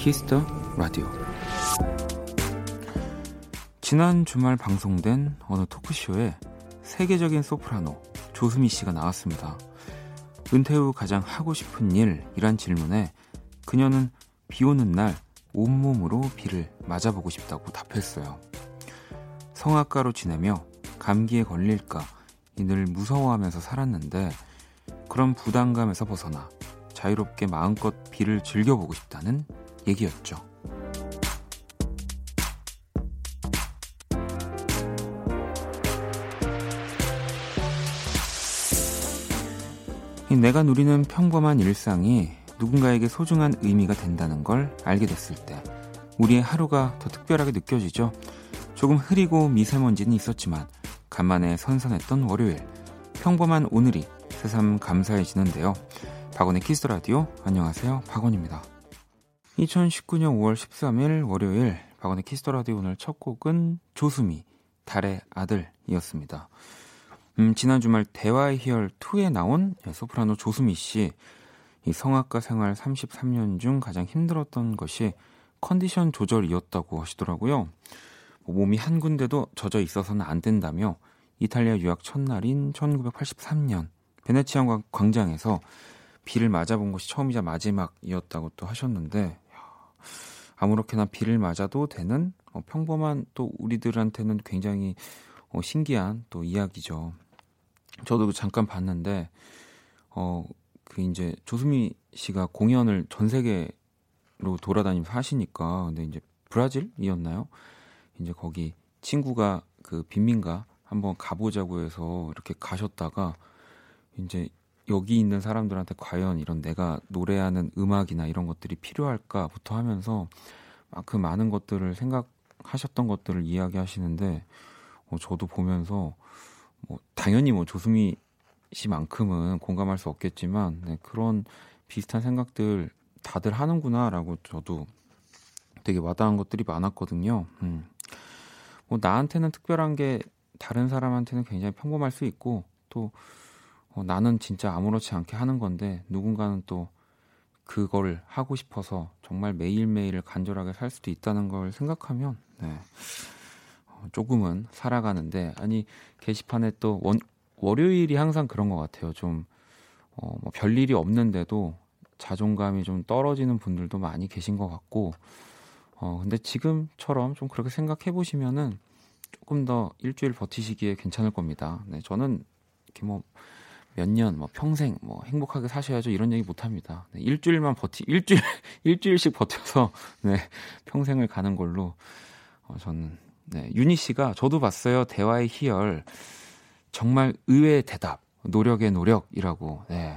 Kiss the Radio 지난 주말 방송된 어느 토크쇼에 세계적인 소프라노 조수미 씨가 나왔습니다. 은퇴 후 가장 하고 싶은 일이란 질문에 그녀는 비 오는 날 온몸으로 비를 맞아보고 싶다고 답했어요. 성악가로 지내며 감기에 걸릴까 늘 무서워하면서 살았는데 그런 부담감에서 벗어나 자유롭게 마음껏 비를 즐겨보고 싶다는 얘기였죠. 내가 누리는 평범한 일상이 누군가에게 소중한 의미가 된다는 걸 알게 됐을 때 우리의 하루가 더 특별하게 느껴지죠. 조금 흐리고 미세먼지는 있었지만 간만에 선선했던 월요일 평범한 오늘이 새삼 감사해지는데요. 박원의 Kiss the Radio 안녕하세요. 박원입니다. 2019년 5월 13일 월요일 박원의 Kiss the Radio 오늘 첫 곡은 조수미 달의 아들이었습니다. 음, 지난 주말 대화의 희열 2에 나온 소프라노 조수미 씨. 이 성악가 생활 33년 중 가장 힘들었던 것이 컨디션 조절이었다고 하시더라고요. 뭐 몸이 한 군데도 젖어 있어서는 안 된다며 이탈리아 유학 첫날인 1983년 베네치아 광장에서 비를 맞아본 것이 처음이자 마지막이었다고 또 하셨는데 아무렇게나 비를 맞아도 되는 어, 평범한 또 우리들한테는 굉장히 어, 신기한 또 이야기죠. 저도 그 잠깐 봤는데 어 그 이제 조수미 씨가 공연을 전 세계로 돌아다니면서 하시니까 근데 이제 브라질이었나요? 이제 거기 친구가 그 빈민가 한번 가보자고 해서 이렇게 가셨다가 이제 여기 있는 사람들한테 과연 이런 내가 노래하는 음악이나 이런 것들이 필요할까부터 하면서 막그 많은 것들을 생각하셨던 것들을 이야기하시는데 어, 저도 보면서 뭐 당연히 뭐 조수미 씨만큼은 공감할 수 없겠지만 네, 그런 비슷한 생각들 다들 하는구나라고 저도 되게 와닿은 것들이 많았거든요. 음. 뭐 나한테는 특별한 게 다른 사람한테는 굉장히 평범할 수 있고 또 어, 나는 진짜 아무렇지 않게 하는 건데 누군가는 또 그걸 하고 싶어서 정말 매일매일을 간절하게 살 수도 있다는 걸 생각하면 네. 어, 조금은 살아가는데 아니 게시판에 또 원, 월요일이 항상 그런 것 같아요. 좀 어, 뭐 별일이 없는데도 자존감이 좀 떨어지는 분들도 많이 계신 것 같고 어, 근데 지금처럼 좀 그렇게 생각해 보시면은 조금 더 일주일 버티시기에 괜찮을 겁니다. 네, 저는 이렇게 뭐 몇 년, 뭐 평생, 뭐 행복하게 사셔야죠. 이런 얘기 못 합니다. 네, 일주일만 버티, 일주일, 일주일씩 버텨서 네 평생을 가는 걸로 어, 저는 네 윤희 씨가 저도 봤어요. 대화의 희열. 정말 의외의 대답, 노력의 노력이라고. 네.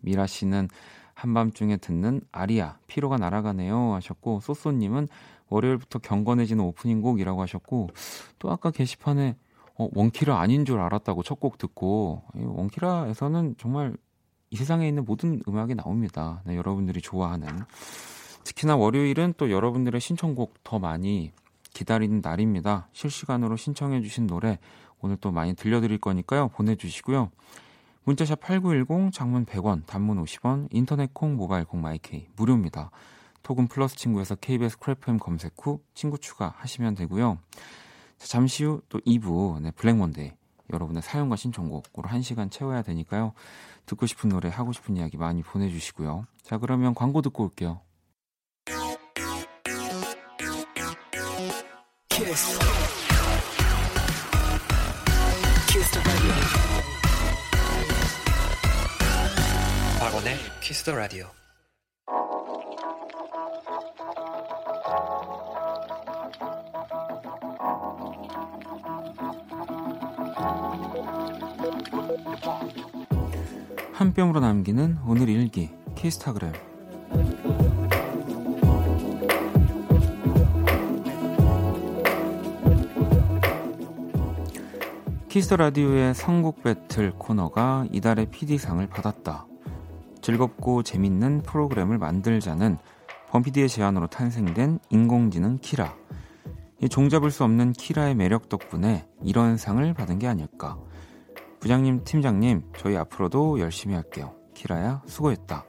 미라 씨는 한밤중에 듣는 아리아 피로가 날아가네요 하셨고 소소님은 월요일부터 경건해지는 오프닝 곡이라고 하셨고 또 아까 게시판에 어, 원키라 아닌 줄 알았다고 첫 곡 듣고 원키라에서는 정말 이 세상에 있는 모든 음악이 나옵니다. 네, 여러분들이 좋아하는 특히나 월요일은 또 여러분들의 신청곡 더 많이 기다리는 날입니다. 실시간으로 신청해 주신 노래 오늘 또 많이 들려드릴 거니까요. 보내주시고요. 문자샵 8910 장문 100원 단문 50원 인터넷 콩 모바일 콩 마이케이 무료입니다. 톡은 플러스 친구에서 KBS Cool FM 검색 후 친구 추가하시면 되고요. 자, 잠시 후 또 2부 네, Black Monday 여러분의 사연과 신청곡으로 1시간 채워야 되니까요. 듣고 싶은 노래, 하고 싶은 이야기 많이 보내주시고요. 자, 그러면 광고 듣고 올게요. Kiss. Kiss 박원의 Kiss the Radio. 한 뼘으로 남기는 오늘 일기 키스타그램 Kiss the Radio의 선곡 배틀 코너가 이달의 PD상을 받았다. 즐겁고 재밌는 프로그램을 만들자는 범피디의 제안으로 탄생된 인공지능 키라. 이 종잡을 수 없는 키라의 매력 덕분에 이런 상을 받은 게 아닐까. 부장님, 팀장님, 저희 앞으로도 열심히 할게요. 키라야, 수고했다.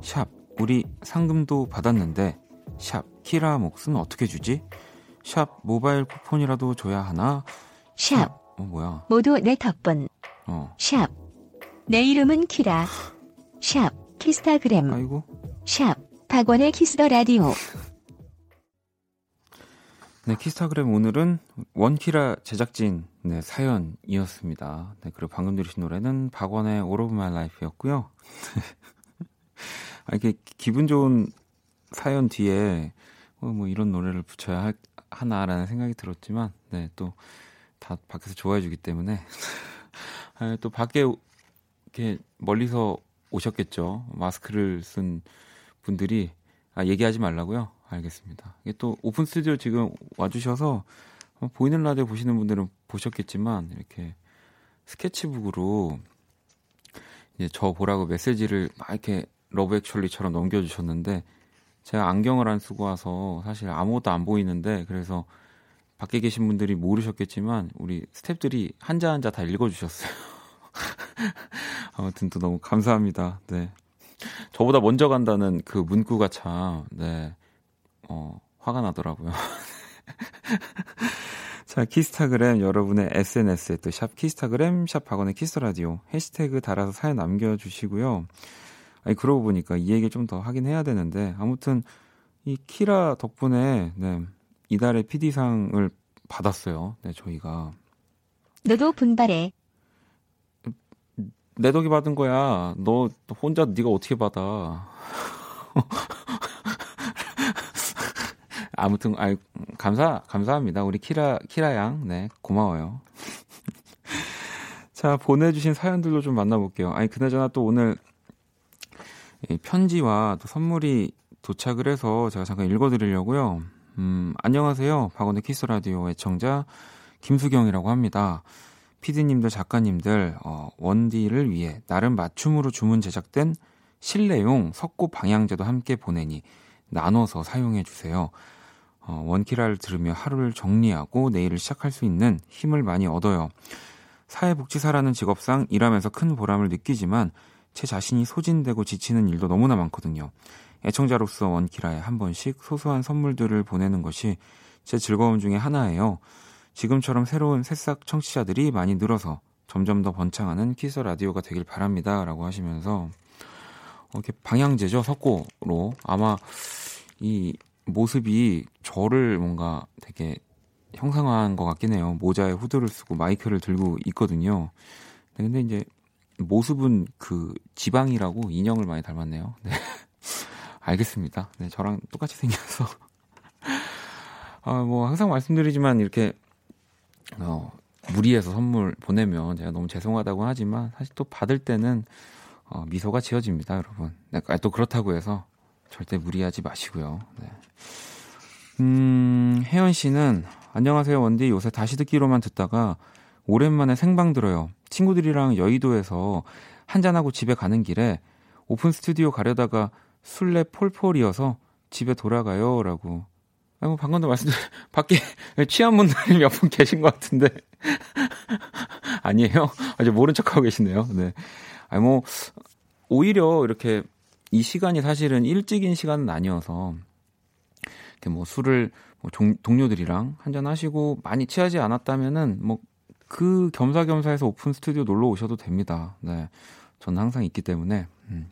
샵, 우리 상금도 받았는데, 샵, 키라 몫은 어떻게 주지? 샵, 모바일 쿠폰이라도 줘야 하나? 샵, 어, 뭐야. 모두 내 덕분. 어. 샵, 내 이름은 키라. 샵, 키스타그램. 아이고. 샵, 박원의 Kiss the Radio. 네, 키스타그램 오늘은 원키라 제작진 네, 사연이었습니다. 네, 그리고 방금 들으신 노래는 박원의 All of My Life였고요. 아, 이게 기분 좋은 사연 뒤에 어, 뭐 이런 노래를 붙여야 할, 하나라는 생각이 들었지만, 네, 또 다 밖에서 좋아해 주기 때문에 아, 또 밖에 이렇게 멀리서 오셨겠죠. 마스크를 쓴 분들이 아, 얘기하지 말라고요. 알겠습니다. 이게 또 오픈 스튜디오 지금 와주셔서 어, 보이는 라디오 보시는 분들은 보셨겠지만 이렇게 스케치북으로 이제 저 보라고 메시지를 막 이렇게 Love Actually처럼 넘겨주셨는데 제가 안경을 안 쓰고 와서 사실 아무것도 안 보이는데 그래서 밖에 계신 분들이 모르셨겠지만 우리 스탭들이 한자 한자 다 읽어주셨어요. 아무튼 또 너무 감사합니다. 네. 저보다 먼저 간다는 그 문구가 참, 네, 어, 화가 나더라고요. 자, 키스타그램 여러분의 SNS에 또 샵 키스타그램, 샵 박원의 키스라디오 해시태그 달아서 사연 남겨 주시고요. 아니, 그러고 보니까 이 얘기 좀 더 하긴 해야 되는데, 아무튼, 이 키라 덕분에, 네, 이달의 PD상을 받았어요. 네, 저희가. 너도 분발해. 내 덕이 받은 거야. 너 혼자 네가 어떻게 받아? 아무튼 아 감사 감사합니다. 우리 키라 키라 양. 네, 고마워요. 자, 보내 주신 사연들로 좀 만나 볼게요. 아니 그나저나 또 오늘 편지와 또 선물이 도착을 해서 제가 잠깐 읽어 드리려고요. 음, 안녕하세요. 박원의 키스 라디오 애청자 김수경이라고 합니다. 피디님들, 작가님들, 어, 원디를 위해 나름 맞춤으로 주문 제작된 실내용 석고 방향제도 함께 보내니 나눠서 사용해 주세요. 어, 원키라를 들으며 하루를 정리하고 내일을 시작할 수 있는 힘을 많이 얻어요. 사회복지사라는 직업상 일하면서 큰 보람을 느끼지만 제 자신이 소진되고 지치는 일도 너무나 많거든요. 애청자로서 원키라에 한 번씩 소소한 선물들을 보내는 것이 제 즐거움 중에 하나예요. 지금처럼 새로운 새싹 청취자들이 많이 늘어서 점점 더 번창하는 키스 라디오가 되길 바랍니다. 라고 하시면서, 어, 이렇게 방향제죠, 석고로. 아마 이 모습이 저를 뭔가 되게 형상화한 것 같긴 해요. 모자에 후드를 쓰고 마이크를 들고 있거든요. 네, 근데 이제 모습은 그 지방이라고 인형을 많이 닮았네요. 네. 알겠습니다. 네, 저랑 똑같이 생겨서. 아, 뭐, 항상 말씀드리지만, 이렇게, 어, 무리해서 선물 보내면 제가 너무 죄송하다고 하지만, 사실 또 받을 때는, 어, 미소가 지어집니다, 여러분. 네, 또 그렇다고 해서 절대 무리하지 마시고요. 네. 음, 혜연 씨는, 안녕하세요, 원디. 요새 다시 듣기로만 듣다가, 오랜만에 생방 들어요. 친구들이랑 여의도에서 한잔하고 집에 가는 길에 오픈 스튜디오 가려다가 술내 폴폴이어서 집에 돌아가요. 라고. 아니, 뭐, 방금도 말씀드린, 밖에 취한 분들이 몇분 계신 것 같은데. 아니에요? 아직 모른 척하고 계시네요. 네. 아니, 뭐, 오히려 이렇게 이 시간이 사실은 일찍인 시간은 아니어서, 이렇게 뭐 술을 뭐 종, 동료들이랑 한잔 하시고 많이 취하지 않았다면은 뭐 그 겸사겸사해서 오픈 스튜디오 놀러 오셔도 됩니다. 네. 저는 항상 있기 때문에. 음.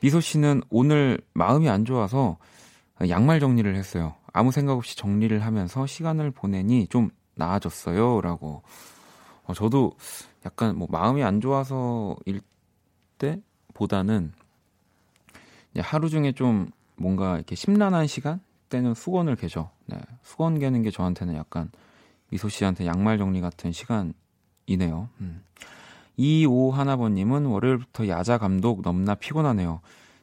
미소 씨는 오늘 마음이 안 좋아서 양말 정리를 했어요. 아무 생각 없이 정리를 하면서 시간을 보내니 좀 나아졌어요. 라고. 어, 저도 약간 뭐 마음이 안 좋아서 일 때보다는 하루 중에 좀 뭔가 이렇게 심란한 시간 때는 수건을 개죠. 네. 수건 개는 게 저한테는 약간 미소 씨한테 양말 정리 같은 시간이네요. 음. 25하나번님은 월요일부터 야자 감독 넘나 피곤하네요.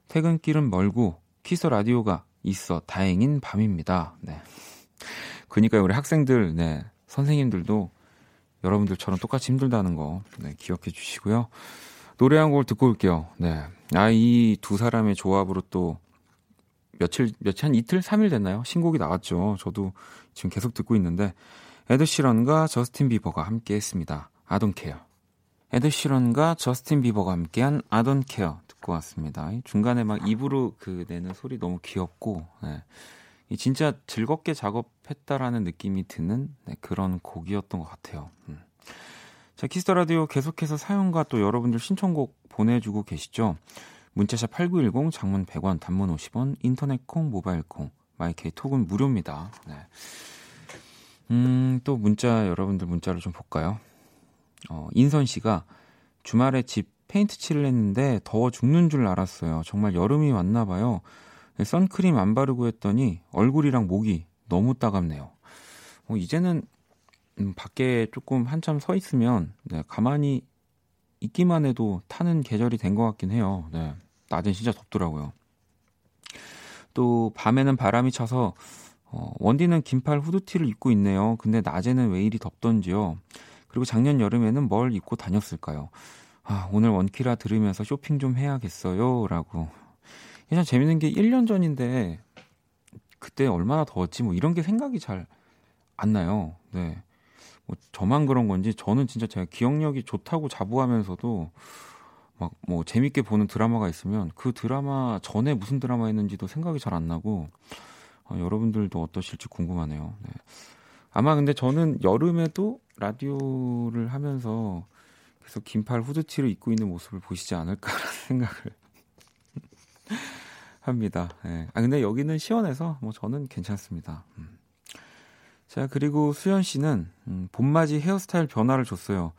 퇴근길은 멀고 키스 라디오가 있어 다행인 밤입니다. 네. 그니까요, 우리 학생들, 네. 선생님들도 여러분들처럼 똑같이 힘들다는 거, 네. 기억해 주시고요. 노래 한 곡을 듣고 올게요. 네. 아, 이 두 사람의 조합으로 또 며칠, 며칠, 한 이틀, 3일 됐나요? 신곡이 나왔죠. 저도 지금 계속 듣고 있는데, 에드 시런과 저스틴 비버가 함께 했습니다. I Don't Care. 에드시런과 저스틴 비버가 함께한 I Don't Care 듣고 왔습니다. 중간에 막 입으로 그 내는 소리 너무 귀엽고, 네. 진짜 즐겁게 작업했다라는 느낌이 드는 네, 그런 곡이었던 것 같아요. 음. 자, Kiss the Radio 계속해서 사연과 또 여러분들 신청곡 보내주고 계시죠? 문자샵 8910, 장문 100원, 단문 50원, 인터넷 콩, 모바일 콩, 마이케이 톡은 무료입니다. 네. 음, 또 문자, 여러분들 문자를 좀 볼까요? 어, 인선 씨가 주말에 집 페인트 칠을 했는데 더워 죽는 줄 알았어요. 정말 여름이 왔나 봐요. 네, 선크림 안 바르고 했더니 얼굴이랑 목이 너무 따갑네요. 어, 이제는 음, 밖에 조금 한참 서 있으면 네, 가만히 있기만 해도 타는 계절이 된 것 같긴 해요. 네, 낮엔 진짜 덥더라고요. 또 밤에는 바람이 차서 어, 원디는 긴팔 후드티를 입고 있네요. 근데 낮에는 왜 이리 덥던지요. 그리고 작년 여름에는 뭘 입고 다녔을까요? 아, 오늘 원키라 들으면서 쇼핑 좀 해야겠어요. 라고. 그냥 재밌는 게 1년 전인데, 그때 얼마나 더웠지? 뭐 이런 게 생각이 잘 안 나요. 네. 뭐 저만 그런 건지, 저는 진짜 제가 기억력이 좋다고 자부하면서도, 막 뭐 재밌게 보는 드라마가 있으면 그 드라마 전에 무슨 드라마였는지도 생각이 잘 안 나고, 어, 여러분들도 어떠실지 궁금하네요. 네. 아마 근데 저는 여름에도 라디오를 하면서 계속 긴팔 후드티를 입고 있는 모습을 보시지 않을까라는 생각을 합니다. 네. 아 근데 여기는 시원해서 뭐 저는 괜찮습니다. 음. 자 그리고 수현 씨는 음, 봄맞이 헤어스타일 변화를 줬어요.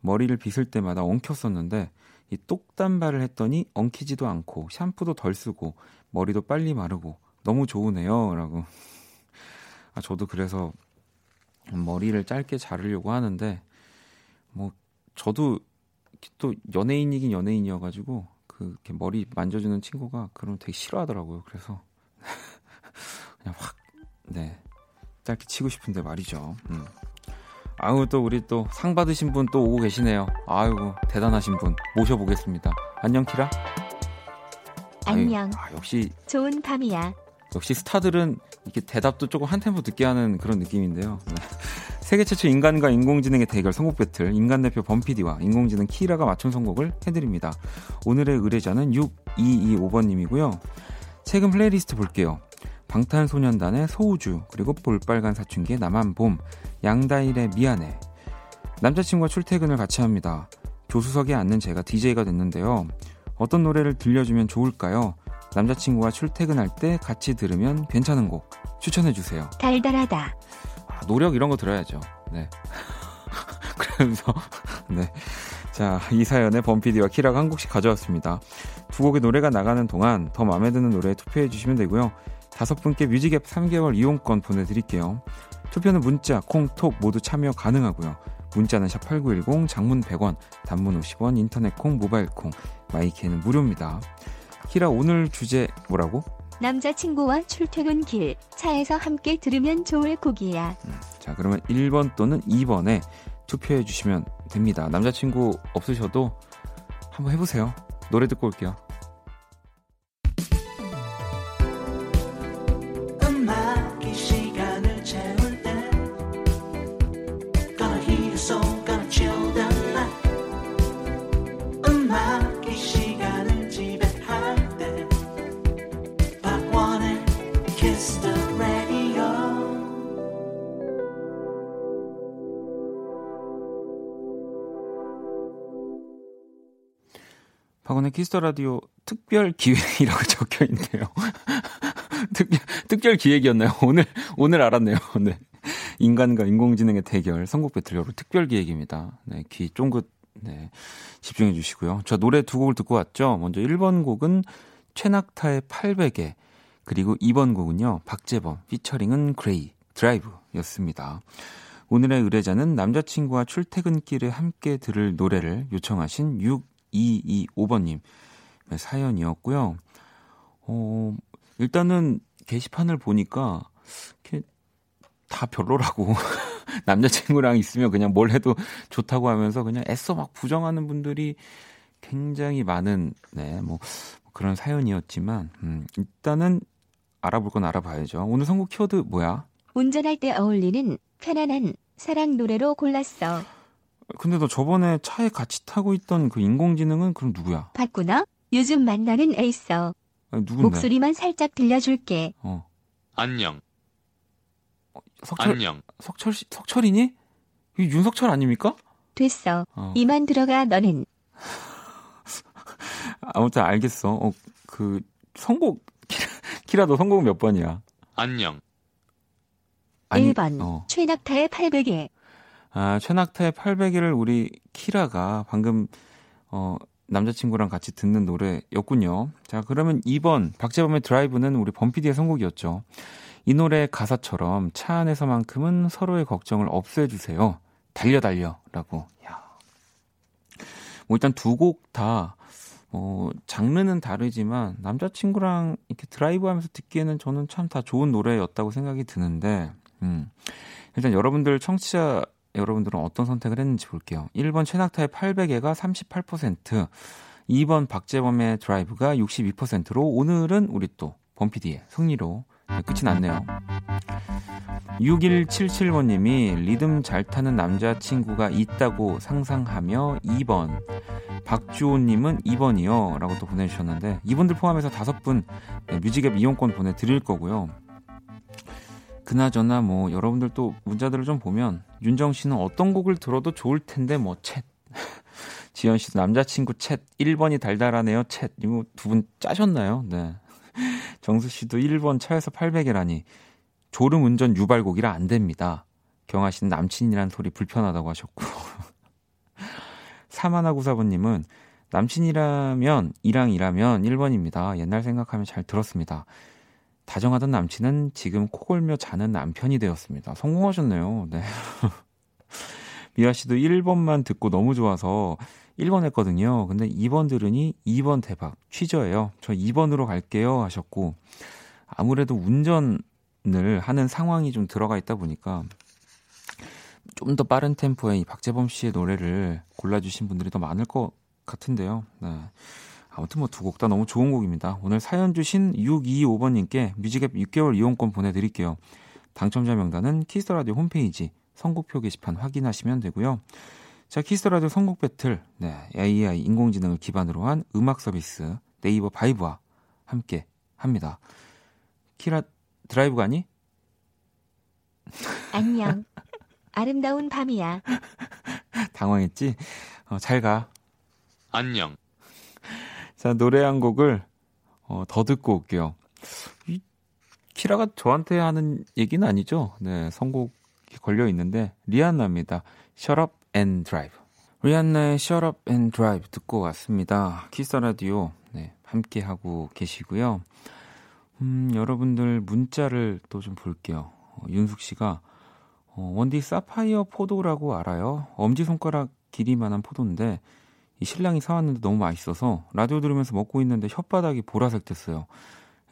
머리를 빗을 때마다 엉켰었는데 이 똑단발을 했더니 엉키지도 않고 샴푸도 덜 쓰고 머리도 빨리 마르고 너무 좋으네요라고. 아 저도 그래서 머리를 짧게 자르려고 하는데 뭐 저도 또 연예인이긴 연예인이어 가지고 그 이렇게 머리 만져주는 친구가 그런 되게 싫어하더라고요. 그래서 그냥 확 네 짧게 치고 싶은데 말이죠. 음. 아우 또 우리 또 상 받으신 분 또 오고 계시네요. 아이고 대단하신 분 모셔보겠습니다. 안녕 키라. 안녕. 아, 역시 좋은 밤이야. 역시 스타들은 이렇게 대답도 조금 한 템포 늦게 하는 그런 느낌인데요. 네. 세계 최초 인간과 인공지능의 대결 선곡 배틀 인간 대표 범피디와 인공지능 키라가 맞춘 선곡을 해드립니다. 오늘의 의뢰자는 6225번님이고요. 최근 플레이리스트 볼게요. 방탄소년단의 소우주 그리고 볼빨간 사춘기의 나만 봄 양다일의 미안해 남자친구와 출퇴근을 같이 합니다. 조수석에 앉는 제가 DJ가 됐는데요. 어떤 노래를 들려주면 좋을까요? 남자친구와 출퇴근할 때 같이 들으면 괜찮은 곡 추천해주세요. 달달하다. 아, 노력 이런 거 들어야죠. 네. 그러면서, 네. 자, 이 사연에 범피디와 키라가 한 곡씩 가져왔습니다. 두 곡의 노래가 나가는 동안 더 마음에 드는 노래에 투표해 주시면 되고요. 다섯 분께 뮤직앱 3개월 이용권 보내드릴게요. 투표는 문자, 콩, 톡 모두 참여 가능하고요. 문자는 샵8910, 장문 100원, 단문 50원, 인터넷 콩, 모바일 콩, 마이케는 무료입니다. 키라 오늘 주제 뭐라고? 남자친구와 출퇴근 길 차에서 함께 들으면 좋을 곡이야. 음, 자 그러면 1번 또는 2번에 투표해 주시면 됩니다. 남자친구 없으셔도 한번 해보세요. 노래 듣고 올게요. 박원의 Kiss the Radio 특별 기획이라고 적혀 있네요. 특별, 특별 기획이었나요? 오늘, 오늘 알았네요. 네. 인간과 인공지능의 대결, 선곡 배틀 여러 특별 기획입니다. 네, 귀 쫑긋, 네, 집중해 주시고요. 저 노래 두 곡을 듣고 왔죠. 먼저 1번 곡은 최낙타의 800에, 그리고 2번 곡은요, 박재범, 피처링은 그레이, 드라이브 였습니다. 오늘의 의뢰자는 남자친구와 출퇴근길에 함께 들을 노래를 요청하신 6 225번님 사연이었고요. 어, 일단은 게시판을 보니까 이렇게 다 별로라고 남자친구랑 있으면 그냥 뭘 해도 좋다고 하면서 그냥 애써 막 부정하는 분들이 굉장히 많은 네, 뭐 그런 사연이었지만 음, 일단은 알아볼 건 알아봐야죠. 오늘 선곡 키워드 뭐야? 운전할 때 어울리는 편안한 사랑 노래로 골랐어. 근데 너 저번에 차에 같이 타고 있던 그 인공지능은 그럼 누구야? 봤구나? 요즘 만나는 에이서. 아니, 누군데? 목소리만 살짝 들려줄게. 어. 안녕, 석철 안녕. 석철 씨 석철이니? 이 윤석철 아닙니까? 됐어. 어. 이만 들어가 너는. 아무튼 알겠어. 어, 그 선곡 키라, 키라 너 선곡 몇 번이야? 안녕, 아니, 1번. 어. 최낙타의 800에. 아, 최낙타의 800일을 우리 키라가 방금 어 남자친구랑 같이 듣는 노래였군요. 자, 그러면 2번 박재범의 드라이브는 우리 범피디의 선곡이었죠. 이 노래 가사처럼 차 안에서만큼은 서로의 걱정을 없애주세요. 달려 달려라고. 야. 뭐 일단 두 곡 다 어, 장르는 다르지만 남자친구랑 이렇게 드라이브하면서 듣기에는 저는 참 다 좋은 노래였다고 생각이 드는데 음. 일단 여러분들 청취자 여러분들은 어떤 선택을 했는지 볼게요. 1번 최낙타의 800회가 38%, 2번 박재범의 드라이브가 62%로 오늘은 우리 또 범피디의 승리로 네, 끝이 났네요. 6177번님이 리듬 잘 타는 남자친구가 있다고 상상하며 2번. 박주호님은 2번이요. 라고 또 보내주셨는데, 이분들 포함해서 다섯 분 네, 뮤직앱 이용권 보내드릴 거고요. 그나저나 뭐 여러분들 또 문자들을 좀 보면 윤정 씨는 어떤 곡을 들어도 좋을 텐데 뭐 챗. 지현 씨도 남자친구 챗 1번이 달달하네요. 챗. 이거 두 분 짜셨나요? 네. 정수 씨도 1번 차에서 800이라니. 졸음 운전 유발곡이라 안 됩니다. 경아 씨는 남친이란 소리 불편하다고 하셨고. 사마나 구사부님은 남친이라면 이랑이라면 1번입니다. 옛날 생각하면 잘 들었습니다. 다정하던 남친은 지금 코골며 자는 남편이 되었습니다. 성공하셨네요. 네. 미아 씨도 1번만 듣고 너무 좋아서 1번 했거든요. 근데 2번 들으니 2번 대박. 취저예요. 저 2번으로 갈게요. 하셨고. 아무래도 운전을 하는 상황이 좀 들어가 있다 보니까 좀 더 빠른 템포의 이 박재범 씨의 노래를 골라주신 분들이 더 많을 것 같은데요. 네. 아무튼 뭐 두 곡 다 너무 좋은 곡입니다. 오늘 사연 주신 625번님께 뮤직앱 6개월 이용권 보내드릴게요. 당첨자 명단은 키스 더 라디오 홈페이지 선곡표 게시판 확인하시면 되고요. 자, 키스 더 라디오 선곡 배틀, 네, AI 인공지능을 기반으로 한 음악 서비스 네이버 VIBE와 함께 합니다. 키라 드라이브 가니? 안녕. 아름다운 밤이야. 당황했지? 어, 잘 가. 안녕, 자, 노래 한 곡을 어, 더 듣고 올게요. 이 키라가 저한테 하는 얘기는 아니죠? 네, 선곡이 걸려 있는데 리안나입니다. Shut Up and Drive. 리안나의 Shut Up and Drive 듣고 왔습니다. 키스 라디오 네, 함께 하고 계시고요. 음, 여러분들 문자를 또 좀 볼게요. 어, 윤숙 씨가 어, 원디 사파이어 포도라고 알아요? 엄지손가락 길이만한 포도인데 이 신랑이 사왔는데 너무 맛있어서 라디오 들으면서 먹고 있는데 혓바닥이 보라색 됐어요.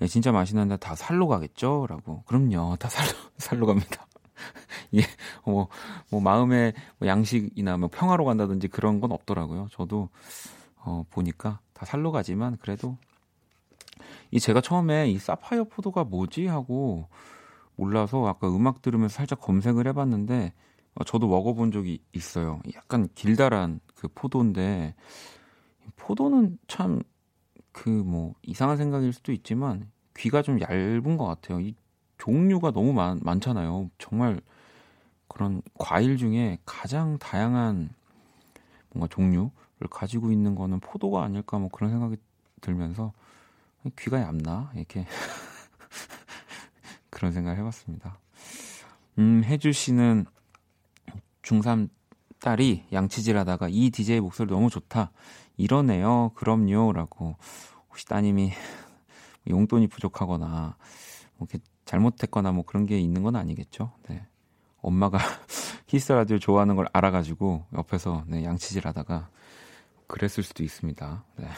예, 진짜 맛있는데 다 살로 가겠죠? 라고. 그럼요. 다 살로, 살로 갑니다. 예, 뭐, 뭐, 마음의 뭐 양식이나 뭐 평화로 간다든지 그런 건 없더라고요. 저도, 어, 보니까 다 살로 가지만 그래도 이 제가 처음에 이 사파이어 포도가 뭐지? 하고 몰라서 아까 음악 들으면서 살짝 검색을 해봤는데 어, 저도 먹어본 적이 있어요. 약간 길다란 그 포도인데 포도는 참 그 뭐 이상한 생각일 수도 있지만 귀가 좀 얇은 것 같아요. 이 종류가 너무 많, 많잖아요. 정말 그런 과일 중에 가장 다양한 뭔가 종류를 가지고 있는 거는 포도가 아닐까 뭐 그런 생각이 들면서 귀가 얇나 이렇게 그런 생각을 해봤습니다. 음, 혜주 씨는 중3 딸이 양치질 하다가 이 DJ 목소리 너무 좋다. 이러네요. 그럼요. 라고. 혹시 따님이 용돈이 부족하거나, 뭐 이렇게 잘못했거나 뭐 그런 게 있는 건 아니겠죠. 네. 엄마가 히스 라디오 좋아하는 걸 알아가지고 옆에서 네, 양치질 하다가 그랬을 수도 있습니다. 네.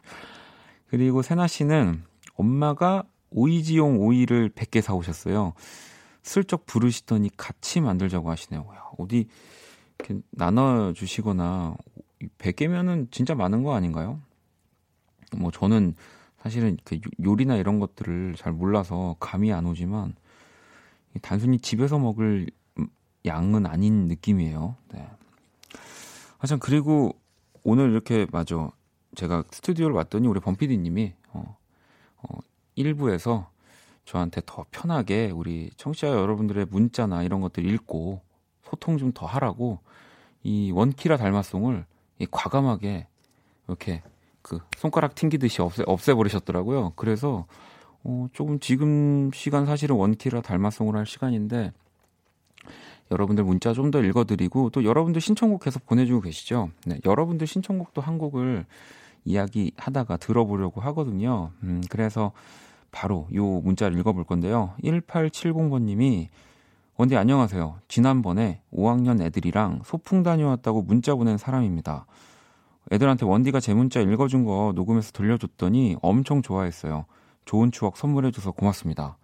그리고 세나 씨는 엄마가 오이지용 오이를 100개 사오셨어요. 슬쩍 부르시더니 같이 만들자고 하시네요. 야, 어디 이렇게 나눠주시거나 100개면은 진짜 많은 거 아닌가요? 뭐 저는 사실은 그 요리나 이런 것들을 잘 몰라서 감이 안 오지만 단순히 집에서 먹을 양은 아닌 느낌이에요. 네. 아, 참, 그리고 오늘 이렇게, 맞아. 제가 스튜디오를 왔더니 우리 범피디님이, 어, 어, 1부에서 저한테 더 편하게 우리 청취자 여러분들의 문자나 이런 것들 읽고 소통 좀 더 하라고 이 원키라 달마송을 이 과감하게 이렇게 그 손가락 튕기듯이 없애, 없애버리셨더라고요. 그래서 어, 조금 지금 시간 사실은 원키라 달마송을 할 시간인데 여러분들 문자 좀 더 읽어드리고 또 여러분들 신청곡 계속 보내주고 계시죠. 네, 여러분들 신청곡도 한 곡을 이야기하다가 들어보려고 하거든요. 음, 그래서 바로 요 문자를 읽어볼 건데요. 1870번님이 원디 안녕하세요. 지난번에 5학년 애들이랑 소풍 다녀왔다고 문자 보낸 사람입니다. 애들한테 원디가 제 문자 읽어준 거 녹음해서 들려줬더니 엄청 좋아했어요. 좋은 추억 선물해줘서 고맙습니다.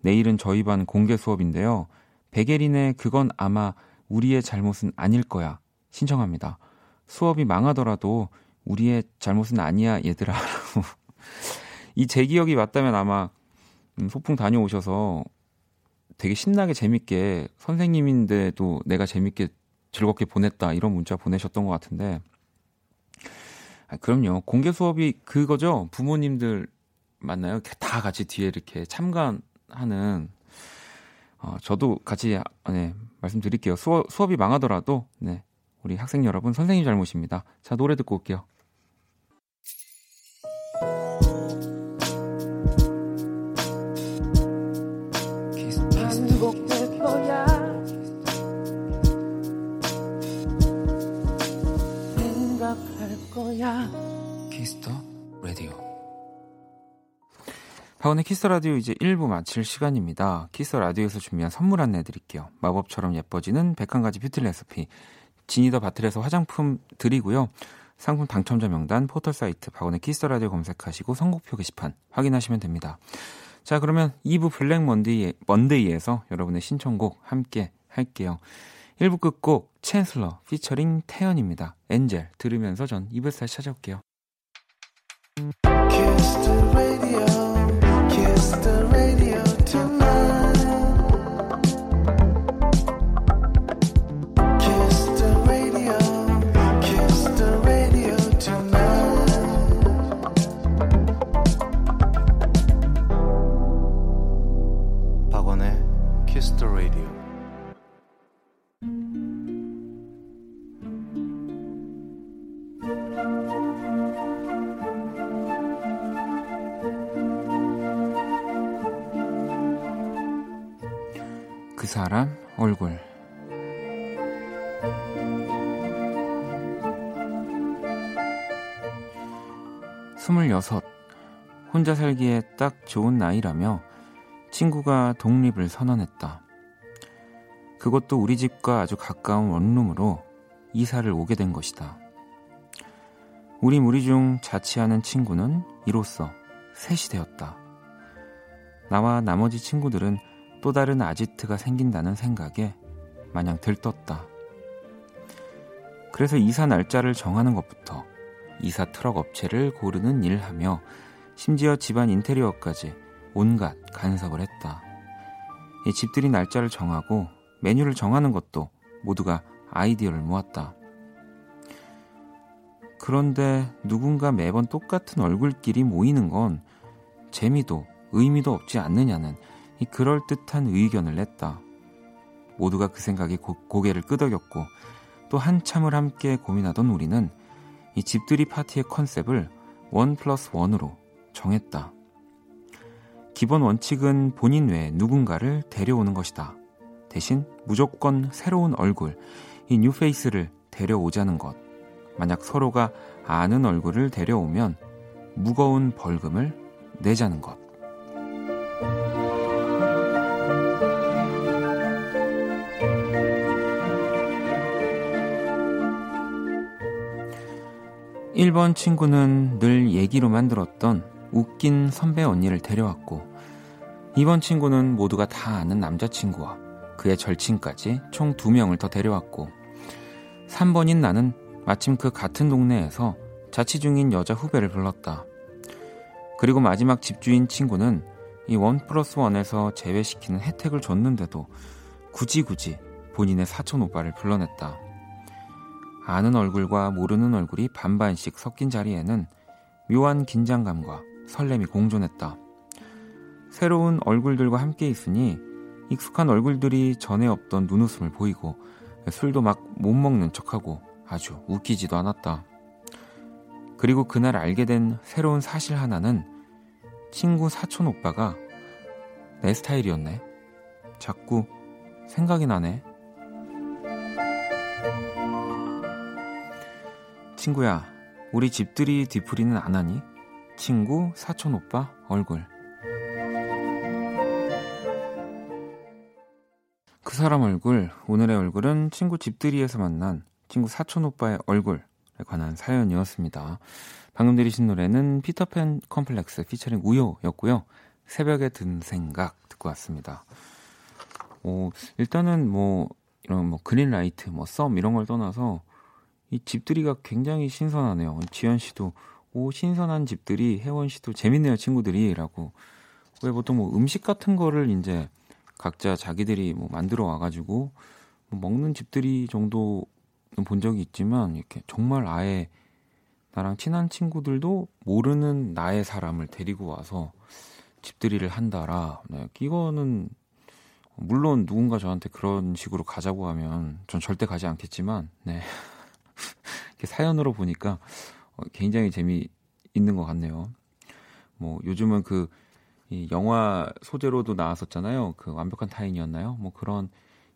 내일은 저희 반 공개 수업인데요. 백예린의 그건 아마 우리의 잘못은 아닐 거야. 신청합니다. 수업이 망하더라도 우리의 잘못은 아니야, 얘들아. 이 제 기억이 맞다면 아마 음, 소풍 다녀오셔서 되게 신나게 재밌게 선생님인데도 내가 재밌게 즐겁게 보냈다 이런 문자 보내셨던 것 같은데. 아, 그럼요. 공개 수업이 그거죠? 부모님들 맞나요? 다 같이 뒤에 이렇게 참관하는. 어, 저도 같이 네, 말씀드릴게요. 수업, 수업이 망하더라도 네, 우리 학생 여러분 선생님 잘못입니다. 자 노래 듣고 올게요 거야. 키스 더 라디오. 박원의 키스 라디오 이제 1부 마칠 시간입니다. 키스 라디오에서 준비한 선물 안내 드릴게요. 마법처럼 예뻐지는 101가지 뷰티 레시피. 지니더 바틀에서 화장품 드리고요. 상품 당첨자 명단 포털 사이트 박원의 키스 라디오 검색하시고 선곡표 게시판 확인하시면 됩니다. 자, 그러면 2부 블랙 먼데이, 먼데이에서 여러분의 신청곡 함께 할게요. 1부 끝곡 챈슬러 피처링 태연입니다. 엔젤 들으면서 전 2부에서 다시 찾아올게요. 사람 얼굴 스물여섯 혼자 살기에 딱 좋은 나이라며 친구가 독립을 선언했다. 그것도 우리 집과 아주 가까운 원룸으로 이사를 오게 된 것이다. 우리 무리 중 자취하는 친구는 이로써 셋이 되었다. 나와 나머지 친구들은 또 다른 아지트가 생긴다는 생각에 마냥 들떴다. 그래서 이사 날짜를 정하는 것부터 이사 트럭 업체를 고르는 일 하며 심지어 집안 인테리어까지 온갖 간섭을 했다. 이 집들이 날짜를 정하고 메뉴를 정하는 것도 모두가 아이디어를 모았다. 그런데 누군가 매번 똑같은 얼굴끼리 모이는 건 재미도 의미도 없지 않느냐는 이 그럴듯한 의견을 냈다. 모두가 그 생각에 고, 고개를 끄덕였고 또 한참을 함께 고민하던 우리는 이 집들이 파티의 컨셉을 원 플러스 원으로 정했다. 기본 원칙은 본인 외에 누군가를 데려오는 것이다. 대신 무조건 새로운 얼굴, 이 뉴페이스를 데려오자는 것. 만약 서로가 아는 얼굴을 데려오면 무거운 벌금을 내자는 것. 1번 친구는 늘 얘기로만 들었던 웃긴 선배 언니를 데려왔고 2번 친구는 모두가 다 아는 남자친구와 그의 절친까지 총 2명을 더 데려왔고 3번인 나는 마침 그 같은 동네에서 자취 중인 여자 후배를 불렀다. 그리고 마지막 집주인 친구는 이 원 플러스 원에서 제외시키는 혜택을 줬는데도 굳이 굳이 본인의 사촌 오빠를 불러냈다. 아는 얼굴과 모르는 얼굴이 반반씩 섞인 자리에는 묘한 긴장감과 설렘이 공존했다. 새로운 얼굴들과 함께 있으니 익숙한 얼굴들이 전에 없던 눈웃음을 보이고 술도 막 못 먹는 척하고 아주 웃기지도 않았다. 그리고 그날 알게 된 새로운 사실 하나는 친구 사촌 오빠가 내 스타일이었네. 자꾸 생각이 나네. 친구야, 우리 집들이 뒤풀이는 안 하니? 친구 사촌 오빠 얼굴. 그 사람 얼굴, 오늘의 얼굴은 친구 집들이에서 만난 친구 사촌 오빠의 얼굴에 관한 사연이었습니다. 방금 들으신 노래는 피터팬 컴플렉스 피처링 우효였고요. 새벽에 든 생각 듣고 왔습니다. 오, 일단은 뭐 이런 뭐 green light, 뭐 썸 이런 걸 떠나서 이 집들이가 굉장히 신선하네요. 지현 씨도 오 신선한 집들이, 혜원 씨도 재밌네요 친구들이라고. 왜 보통 뭐 음식 같은 거를 이제 각자 자기들이 뭐 만들어 와가지고 뭐 먹는 집들이 정도는 본 적이 있지만 이렇게 정말 아예 나랑 친한 친구들도 모르는 나의 사람을 데리고 와서 집들이를 한다라. 네, 이거는 물론 누군가 저한테 그런 식으로 가자고 하면 전 절대 가지 않겠지만, 네. 사연으로 보니까 어, 굉장히 재미 있는 것 같네요. 뭐 요즘은 그 이 영화 소재로도 나왔었잖아요. 그 완벽한 타인이었나요? 뭐 그런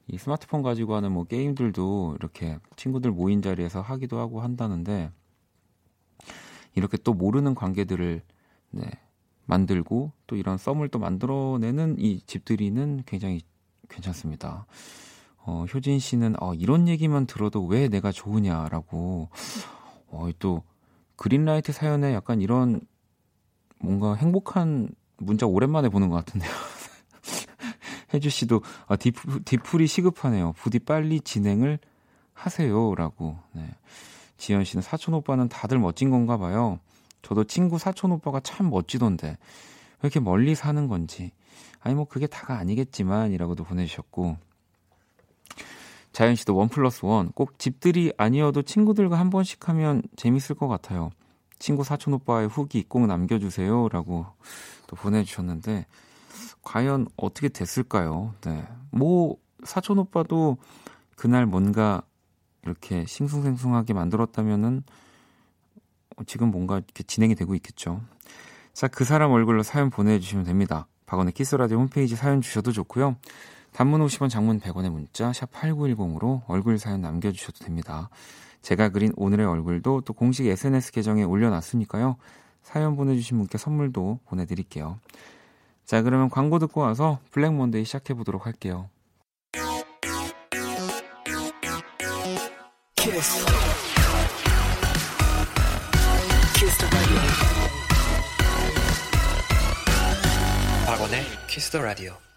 이 스마트폰 가지고 하는 뭐 게임들도 이렇게 친구들 모인 자리에서 하기도 하고 한다는데 이렇게 또 모르는 관계들을 네, 만들고 또 이런 썸을 또 만들어내는 이 집들이는 굉장히 괜찮습니다. 어, 효진 씨는 어, 이런 얘기만 들어도 왜 내가 좋으냐라고 어, 또 그린라이트 사연에 약간 이런 뭔가 행복한 문자 오랜만에 보는 것 같은데요. 혜주 씨도 아, 디프, 디풀이 시급하네요. 부디 빨리 진행을 하세요라고. 네. 지현 씨는 사촌 오빠는 다들 멋진 건가 봐요. 저도 친구 사촌 오빠가 참 멋지던데 왜 이렇게 멀리 사는 건지 아니 뭐 그게 다가 아니겠지만이라고도 보내주셨고 자연 씨도 원 플러스 원 꼭 집들이 아니어도 친구들과 한 번씩 하면 재밌을 것 같아요. 친구 사촌 오빠의 후기 꼭 남겨주세요 라고 또 보내주셨는데 과연 어떻게 됐을까요? 네, 뭐 사촌 오빠도 그날 뭔가 이렇게 싱숭생숭하게 만들었다면은 지금 뭔가 이렇게 진행이 되고 있겠죠. 자, 그 사람 얼굴로 사연 보내주시면 됩니다. 박원의 키스라디오 홈페이지 사연 주셔도 좋고요. 단문 50원, 장문 100원의 문자 샵 8910으로 얼굴 사연 남겨주셔도 됩니다. 제가 그린 오늘의 얼굴도 또 공식 SNS 계정에 올려놨으니까요. 사연 보내주신 분께 선물도 보내드릴게요. 자, 그러면 광고 듣고 와서 블랙 먼데이 시작해보도록 할게요. 키스. 박원의 키스 더 라디오.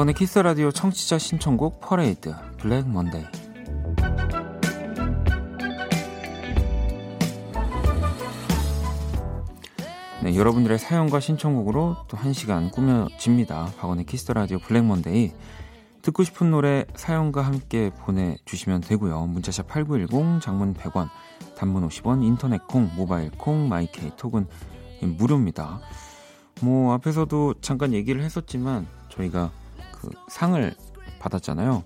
박원의 키스 라디오 청취자 신청곡 퍼레이드 블랙 먼데이 네, 여러분들의 사연과 신청곡으로 또 한 시간 꾸며집니다. 박원의 키스 라디오 블랙 먼데이 듣고 싶은 노래 사연과 함께 보내주시면 되고요. 문자샵 8910 장문 100원 단문 50원 인터넷 콩 모바일 콩 마이케이 톡은 무료입니다. 뭐 앞에서도 잠깐 얘기를 했었지만 저희가 그 상을 받았잖아요.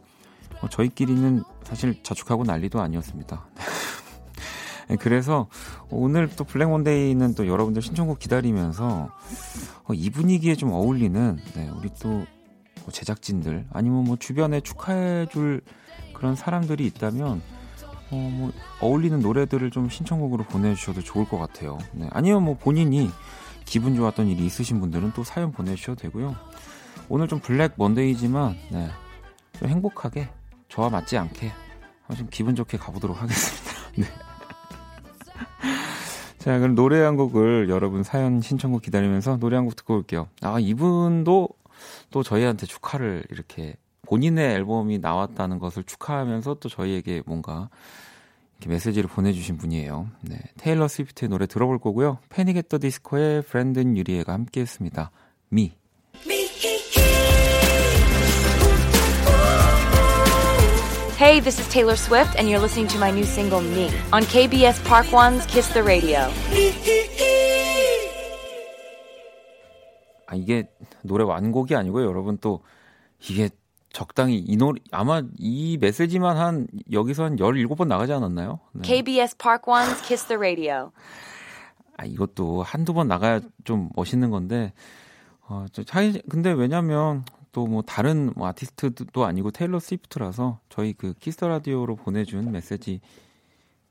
어, 저희끼리는 사실 자축하고 난리도 아니었습니다. 네, 그래서 오늘 또 블랙 먼데이는 또 여러분들 신청곡 기다리면서 어, 이 분위기에 좀 어울리는 네, 우리 또뭐 제작진들 아니면 뭐 주변에 축하해줄 그런 사람들이 있다면 어, 뭐 어울리는 노래들을 좀 신청곡으로 보내주셔도 좋을 것 같아요. 네, 아니면 뭐 본인이 기분 좋았던 일이 있으신 분들은 또 사연 보내주셔도 되고요. 오늘 좀 블랙 먼데이지만 네, 좀 행복하게 저와 맞지 않게 좀 기분 좋게 가보도록 하겠습니다. 네. 자, 그럼 노래 한 곡을 여러분 사연 신청곡 기다리면서 노래 한 곡 듣고 올게요. 아, 이분도 또 저희한테 축하를 이렇게 본인의 앨범이 나왔다는 것을 축하하면서 또 저희에게 뭔가 메시지를 보내주신 분이에요. 네, 테일러 스위프트의 노래 들어볼 거고요. 패닉 앳더 디스코의 브랜든 유리에가 함께 했습니다. 미. Hey, this is Taylor Swift, and you're listening to my new single, Me, on KBS Park One's Kiss the Radio. 아, 이게 노래 완곡이 아니고요. 여러분 또 이게 적당히 이 노래 아마 이 메시지만 한 여기서 한 17번 나가지 않았나요? 네. KBS Park One's Kiss the Radio. 아, 이것도 한두 번 나가야 좀 멋있는 건데 어, 저 차이 근데 왜냐면 또 뭐 다른 뭐 아티스트도 아니고 테일러 스위프트라서 저희 그 키스 더 라디오로 보내준 메시지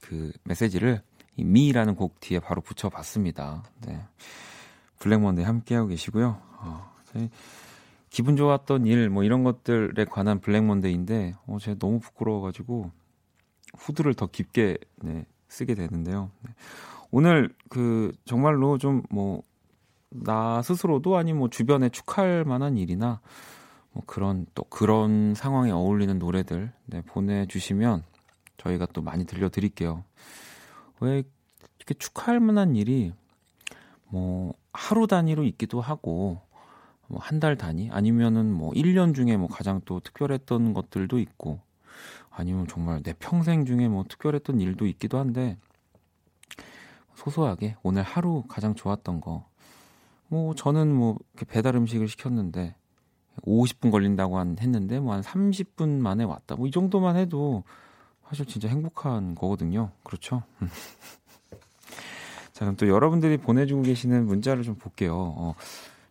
그 메시지를 이 ME라는 곡 뒤에 바로 붙여봤습니다. 네. 블랙먼데이 함께하고 계시고요. 어, 저희 기분 좋았던 일 뭐 이런 것들에 관한 블랙먼데이인데 어, 제가 너무 부끄러워가지고 후드를 더 깊게 네, 쓰게 되는데요. 네. 오늘 그 정말로 좀 뭐 나 스스로도 아니 뭐 주변에 축하할 만한 일이나 뭐 그런 또 그런 상황에 어울리는 노래들 네, 보내주시면 저희가 또 많이 들려드릴게요. 왜 이렇게 축하할 만한 일이 뭐 하루 단위로 있기도 하고 뭐 한 달 단위 아니면은 뭐 1년 중에 뭐 가장 또 특별했던 것들도 있고 아니면 정말 내 평생 중에 뭐 특별했던 일도 있기도 한데 소소하게 오늘 하루 가장 좋았던 거. 뭐 저는 뭐 배달 음식을 시켰는데 50분 걸린다고 한 했는데 뭐 한 30분 만에 왔다. 뭐 이 정도만 해도 사실 진짜 행복한 거거든요. 그렇죠? 자, 그럼 또 여러분들이 보내주고 계시는 문자를 좀 볼게요. 어,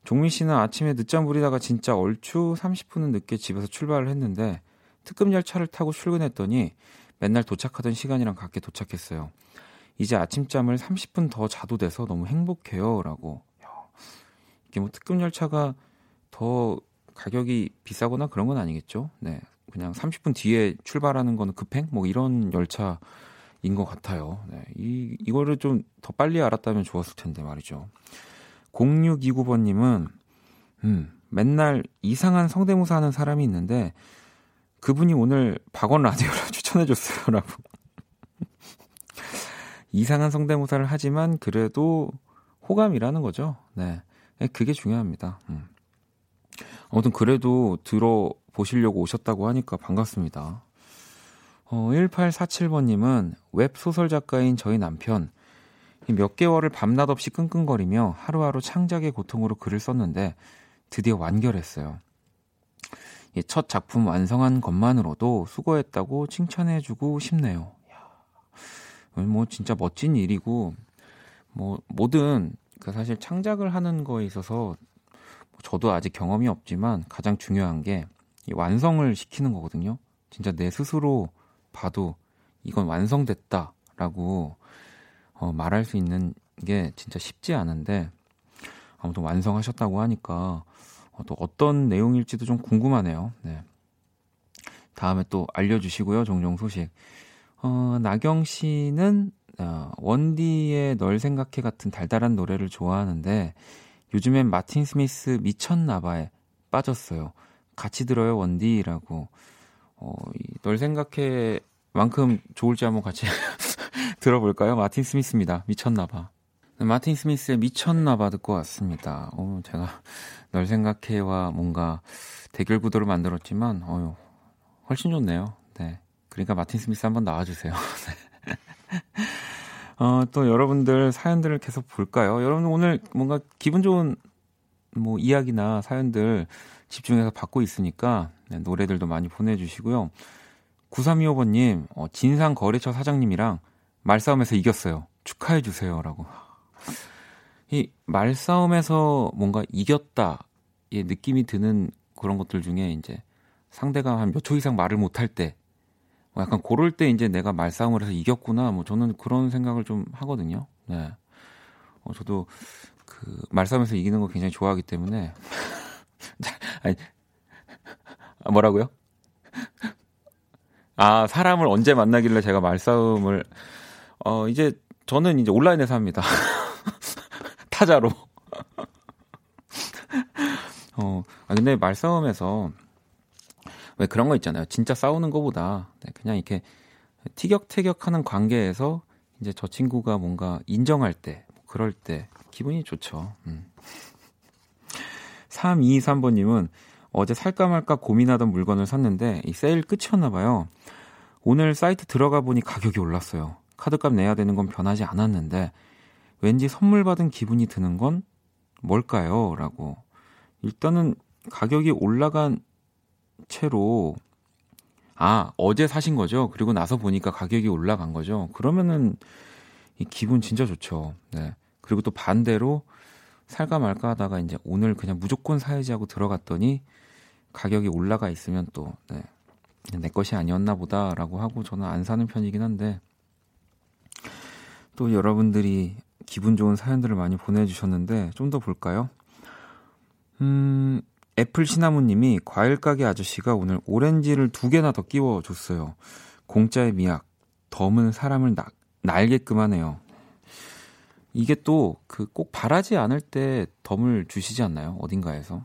종민 씨는 아침에 늦잠 부리다가 진짜 얼추 30분은 늦게 집에서 출발을 했는데 특급 열차를 타고 출근했더니 맨날 도착하던 시간이랑 같게 도착했어요. 이제 아침잠을 30분 더 자도 돼서 너무 행복해요. 라고. 이게 뭐 특급 열차가 더 가격이 비싸거나 그런 건 아니겠죠? 네. 그냥 30분 뒤에 출발하는 거는 급행? 뭐 이런 열차인 것 같아요. 네. 이, 이거를 좀 더 빨리 알았다면 좋았을 텐데 말이죠. 0629번 님은, 음, 맨날 이상한 성대모사 하는 사람이 있는데, 그분이 오늘 박원 라디오를 추천해 줬어요. 라고. 이상한 성대모사를 하지만 그래도 호감이라는 거죠. 네. 그게 중요합니다. 음. 아무튼 그래도 들어보시려고 오셨다고 하니까 반갑습니다. 어, 1847번님은 웹 소설 작가인 저희 남편 몇 개월을 밤낮 없이 끙끙거리며 하루하루 창작의 고통으로 글을 썼는데 드디어 완결했어요. 첫 작품 완성한 것만으로도 수고했다고 칭찬해주고 싶네요. 뭐 진짜 멋진 일이고 뭐 뭐든 그 사실 창작을 하는 거에 있어서 저도 아직 경험이 없지만 가장 중요한 게 완성을 시키는 거거든요. 진짜 내 스스로 봐도 이건 완성됐다라고 어, 말할 수 있는 게 진짜 쉽지 않은데 아무튼 완성하셨다고 하니까 어, 또 어떤 내용일지도 좀 궁금하네요. 네. 다음에 또 알려주시고요. 종종 소식. 어, 나경 씨는 어, 원디의 널 생각해 같은 달달한 노래를 좋아하는데 요즘엔 마틴 스미스 미쳤나봐에 빠졌어요. 같이 들어요 원디라고. 어, 널 생각해 만큼 좋을지 한번 같이 들어볼까요? 마틴 스미스입니다. 미쳤나봐. 네, 마틴 스미스의 미쳤나봐 듣고 왔습니다. 어, 제가 널 생각해와 뭔가 대결 구도를 만들었지만, 어유 훨씬 좋네요. 네. 그러니까 마틴 스미스 한번 나와주세요. 네. 어, 또 여러분들 사연들을 계속 볼까요? 여러분 오늘 뭔가 기분 좋은 뭐 이야기나 사연들 집중해서 받고 있으니까 네, 노래들도 많이 보내주시고요. 9325번님, 어, 진상 거래처 사장님이랑 말싸움에서 이겼어요. 축하해주세요 라고. 이 말싸움에서 뭔가 이겼다 의 느낌이 드는 그런 것들 중에 이제 상대가 한 몇 초 이상 말을 못할 때, 뭐 약간 고럴 때 이제 내가 말싸움을 해서 이겼구나. 뭐 저는 그런 생각을 좀 하거든요. 네. 어, 저도 그 말싸움에서 이기는 거 굉장히 좋아하기 때문에. 아니, 아, 뭐라고요? 아, 사람을 언제 만나길래 제가 말싸움을, 어, 이제 저는 이제 온라인에서 합니다. 타자로. 어, 아, 근데 말싸움에서 왜 그런 거 있잖아요. 진짜 싸우는 것보다 네, 그냥 이렇게 티격태격하는 관계에서 이제 저 친구가 뭔가 인정할 때, 뭐 그럴 때 기분이 좋죠. 음. 3223번님은 어제 살까 말까 고민하던 물건을 샀는데 이 세일 끝이었나 봐요. 오늘 사이트 들어가 보니 가격이 올랐어요. 카드값 내야 되는 건 변하지 않았는데 왠지 선물 받은 기분이 드는 건 뭘까요? 라고. 일단은 가격이 올라간 채로 아, 어제 사신 거죠? 그리고 나서 보니까 가격이 올라간 거죠? 그러면은 이 기분 진짜 좋죠. 네. 그리고 또 반대로 살까 말까 하다가 이제 오늘 그냥 무조건 사야지 하고 들어갔더니 가격이 올라가 있으면 또, 네. 내 것이 아니었나 보다라고 하고 저는 안 사는 편이긴 한데 또 여러분들이 기분 좋은 사연들을 많이 보내주셨는데 좀 더 볼까요? 음, 애플 시나무님이 과일 가게 아저씨가 오늘 오렌지를 두 개나 더 끼워줬어요. 공짜의 미학, 덤은 사람을 나, 날게끔 하네요. 이게 또 그 꼭 바라지 않을 때 덤을 주시지 않나요? 어딘가에서.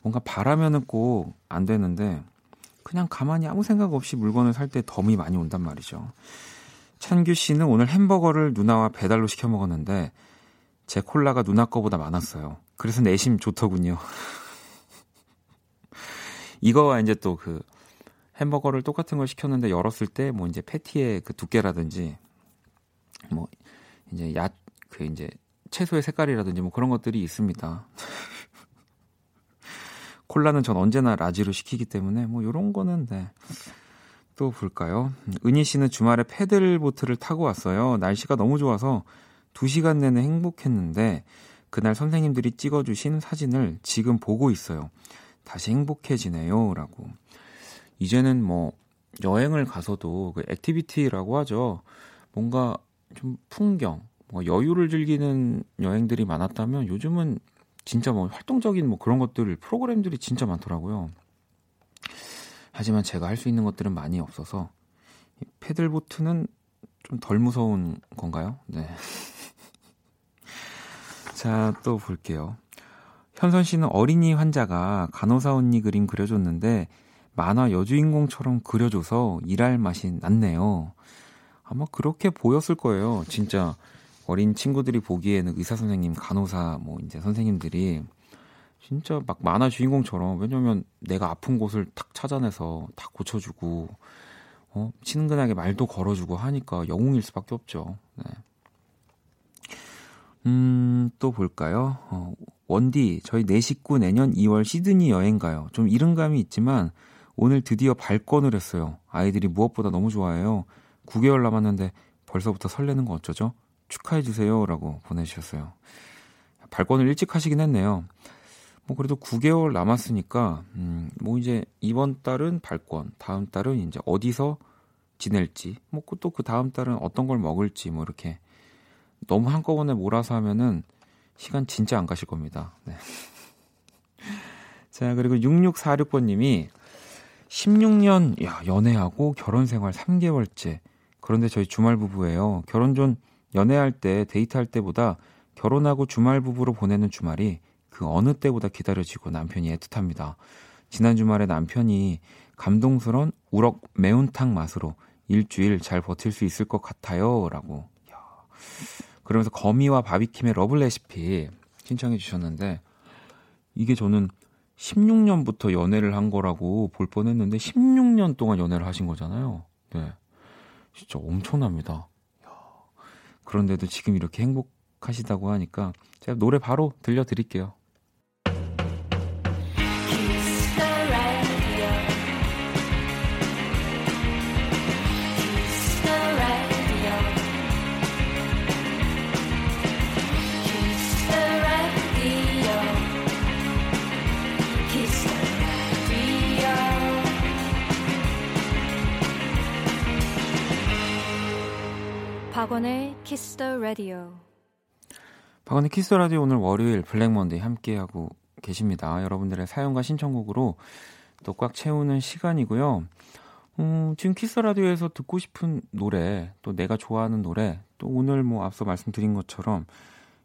뭔가 바라면은 꼭 안 되는데 그냥 가만히 아무 생각 없이 물건을 살 때 덤이 많이 온단 말이죠. 찬규 씨는 오늘 햄버거를 누나와 배달로 시켜 먹었는데 제 콜라가 누나 거보다 많았어요. 그래서 내심 좋더군요. 이거와 이제 또 그 햄버거를 똑같은 걸 시켰는데 열었을 때 뭐 이제 패티의 그 두께라든지 뭐 이제 야 그 이제 채소의 색깔이라든지 뭐 그런 것들이 있습니다. 콜라는 전 언제나 라지로 시키기 때문에 뭐 요런 거는 네. 또 볼까요? 은희 씨는 주말에 패들보트를 타고 왔어요. 날씨가 너무 좋아서 2시간 내내 행복했는데 그날 선생님들이 찍어주신 사진을 지금 보고 있어요. 다시 행복해지네요. 라고. 이제는 뭐 여행을 가서도 그 activity라고 하죠. 뭔가 좀 풍경, 뭐 여유를 즐기는 여행들이 많았다면 요즘은 진짜 뭐 활동적인 뭐 그런 것들 프로그램들이 진짜 많더라고요. 하지만 제가 할 수 있는 것들은 많이 없어서 paddle boat는 좀 덜 무서운 건가요? 네. 자, 또 볼게요. 현선 씨는 어린이 환자가 간호사 언니 그림 그려줬는데 만화 여주인공처럼 그려줘서 일할 맛이 났네요. 아마 그렇게 보였을 거예요. 진짜 어린 친구들이 보기에는 의사 선생님, 간호사 뭐 이제 선생님들이 진짜 막 만화 주인공처럼 왜냐면 내가 아픈 곳을 탁 찾아내서 다 고쳐주고 어 친근하게 말도 걸어주고 하니까 영웅일 수밖에 없죠. 네. 음, 또 볼까요? 어, 원디, 저희 네 식구 내년 2월 시드니 여행 가요. 좀 이른 감이 있지만 오늘 드디어 발권을 했어요. 아이들이 무엇보다 너무 좋아해요. 9개월 남았는데 벌써부터 설레는 거 어쩌죠? 축하해주세요. 라고 보내주셨어요. 발권을 일찍 하시긴 했네요. 뭐 그래도 9개월 남았으니까, 음, 뭐 이제 이번 달은 발권, 다음 달은 이제 어디서 지낼지, 뭐 또 그 다음 달은 어떤 걸 먹을지, 뭐 이렇게 너무 한꺼번에 몰아서 하면은 시간 진짜 안 가실 겁니다. 네. 자, 그리고 6646번님이 16년 야, 연애하고 결혼 생활 3개월째. 그런데 저희 주말 부부예요. 결혼 전 연애할 때 데이트할 때보다 결혼하고 주말 부부로 보내는 주말이 그 어느 때보다 기다려지고 남편이 애틋합니다. 지난 주말에 남편이 감동스러운 우럭 매운탕 맛으로 일주일 잘 버틸 수 있을 것 같아요. 라고. 야. 그러면서 거미와 바비킴의 Love Recipe 신청해 주셨는데 이게 저는 16년부터 연애를 한 거라고 볼 뻔했는데 16년 동안 연애를 하신 거잖아요. 네. 진짜 엄청납니다. 그런데도 지금 이렇게 행복하시다고 하니까 제가 노래 바로 들려드릴게요. 박원의 키스 더 라디오. 박원의 키스 더 라디오 오늘 월요일 블랙 먼데이 함께 하고 계십니다. 여러분들의 사연과 신청곡으로 또 꽉 채우는 시간이고요. 음, 지금 키스 라디오에서 듣고 싶은 노래, 또 내가 좋아하는 노래, 또 오늘 뭐 앞서 말씀드린 것처럼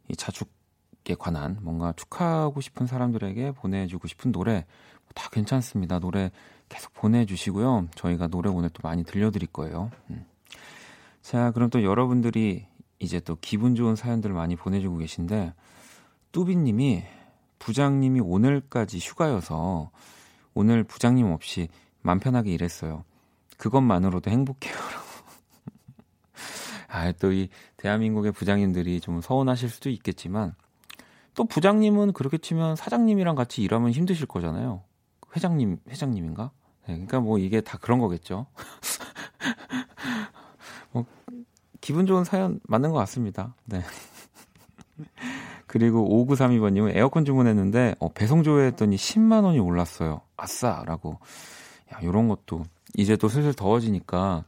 이 자축에 관한 뭔가 축하하고 싶은 사람들에게 보내주고 싶은 노래 다 괜찮습니다. 노래 계속 보내주시고요. 저희가 노래 오늘 또 많이 들려드릴 거예요. 음. 자, 그럼 또 여러분들이 이제 또 기분 좋은 사연들을 많이 보내주고 계신데, 뚜비님이 부장님이 오늘까지 휴가여서 오늘 부장님 없이 맘 편하게 일했어요. 그것만으로도 행복해요. 아, 또 이 대한민국의 부장님들이 좀 서운하실 수도 있겠지만, 또 부장님은 그렇게 치면 사장님이랑 같이 일하면 힘드실 거잖아요. 회장님, 회장님인가? 네, 그러니까 뭐 이게 다 그런 거겠죠. 뭐, 기분 좋은 사연 맞는 것 같습니다. 네. 그리고 5932번님은 에어컨 주문했는데 어, 배송 조회했더니 10만 원이 올랐어요. 아싸라고. 야, 요런 것도 이제 또 슬슬 더워지니까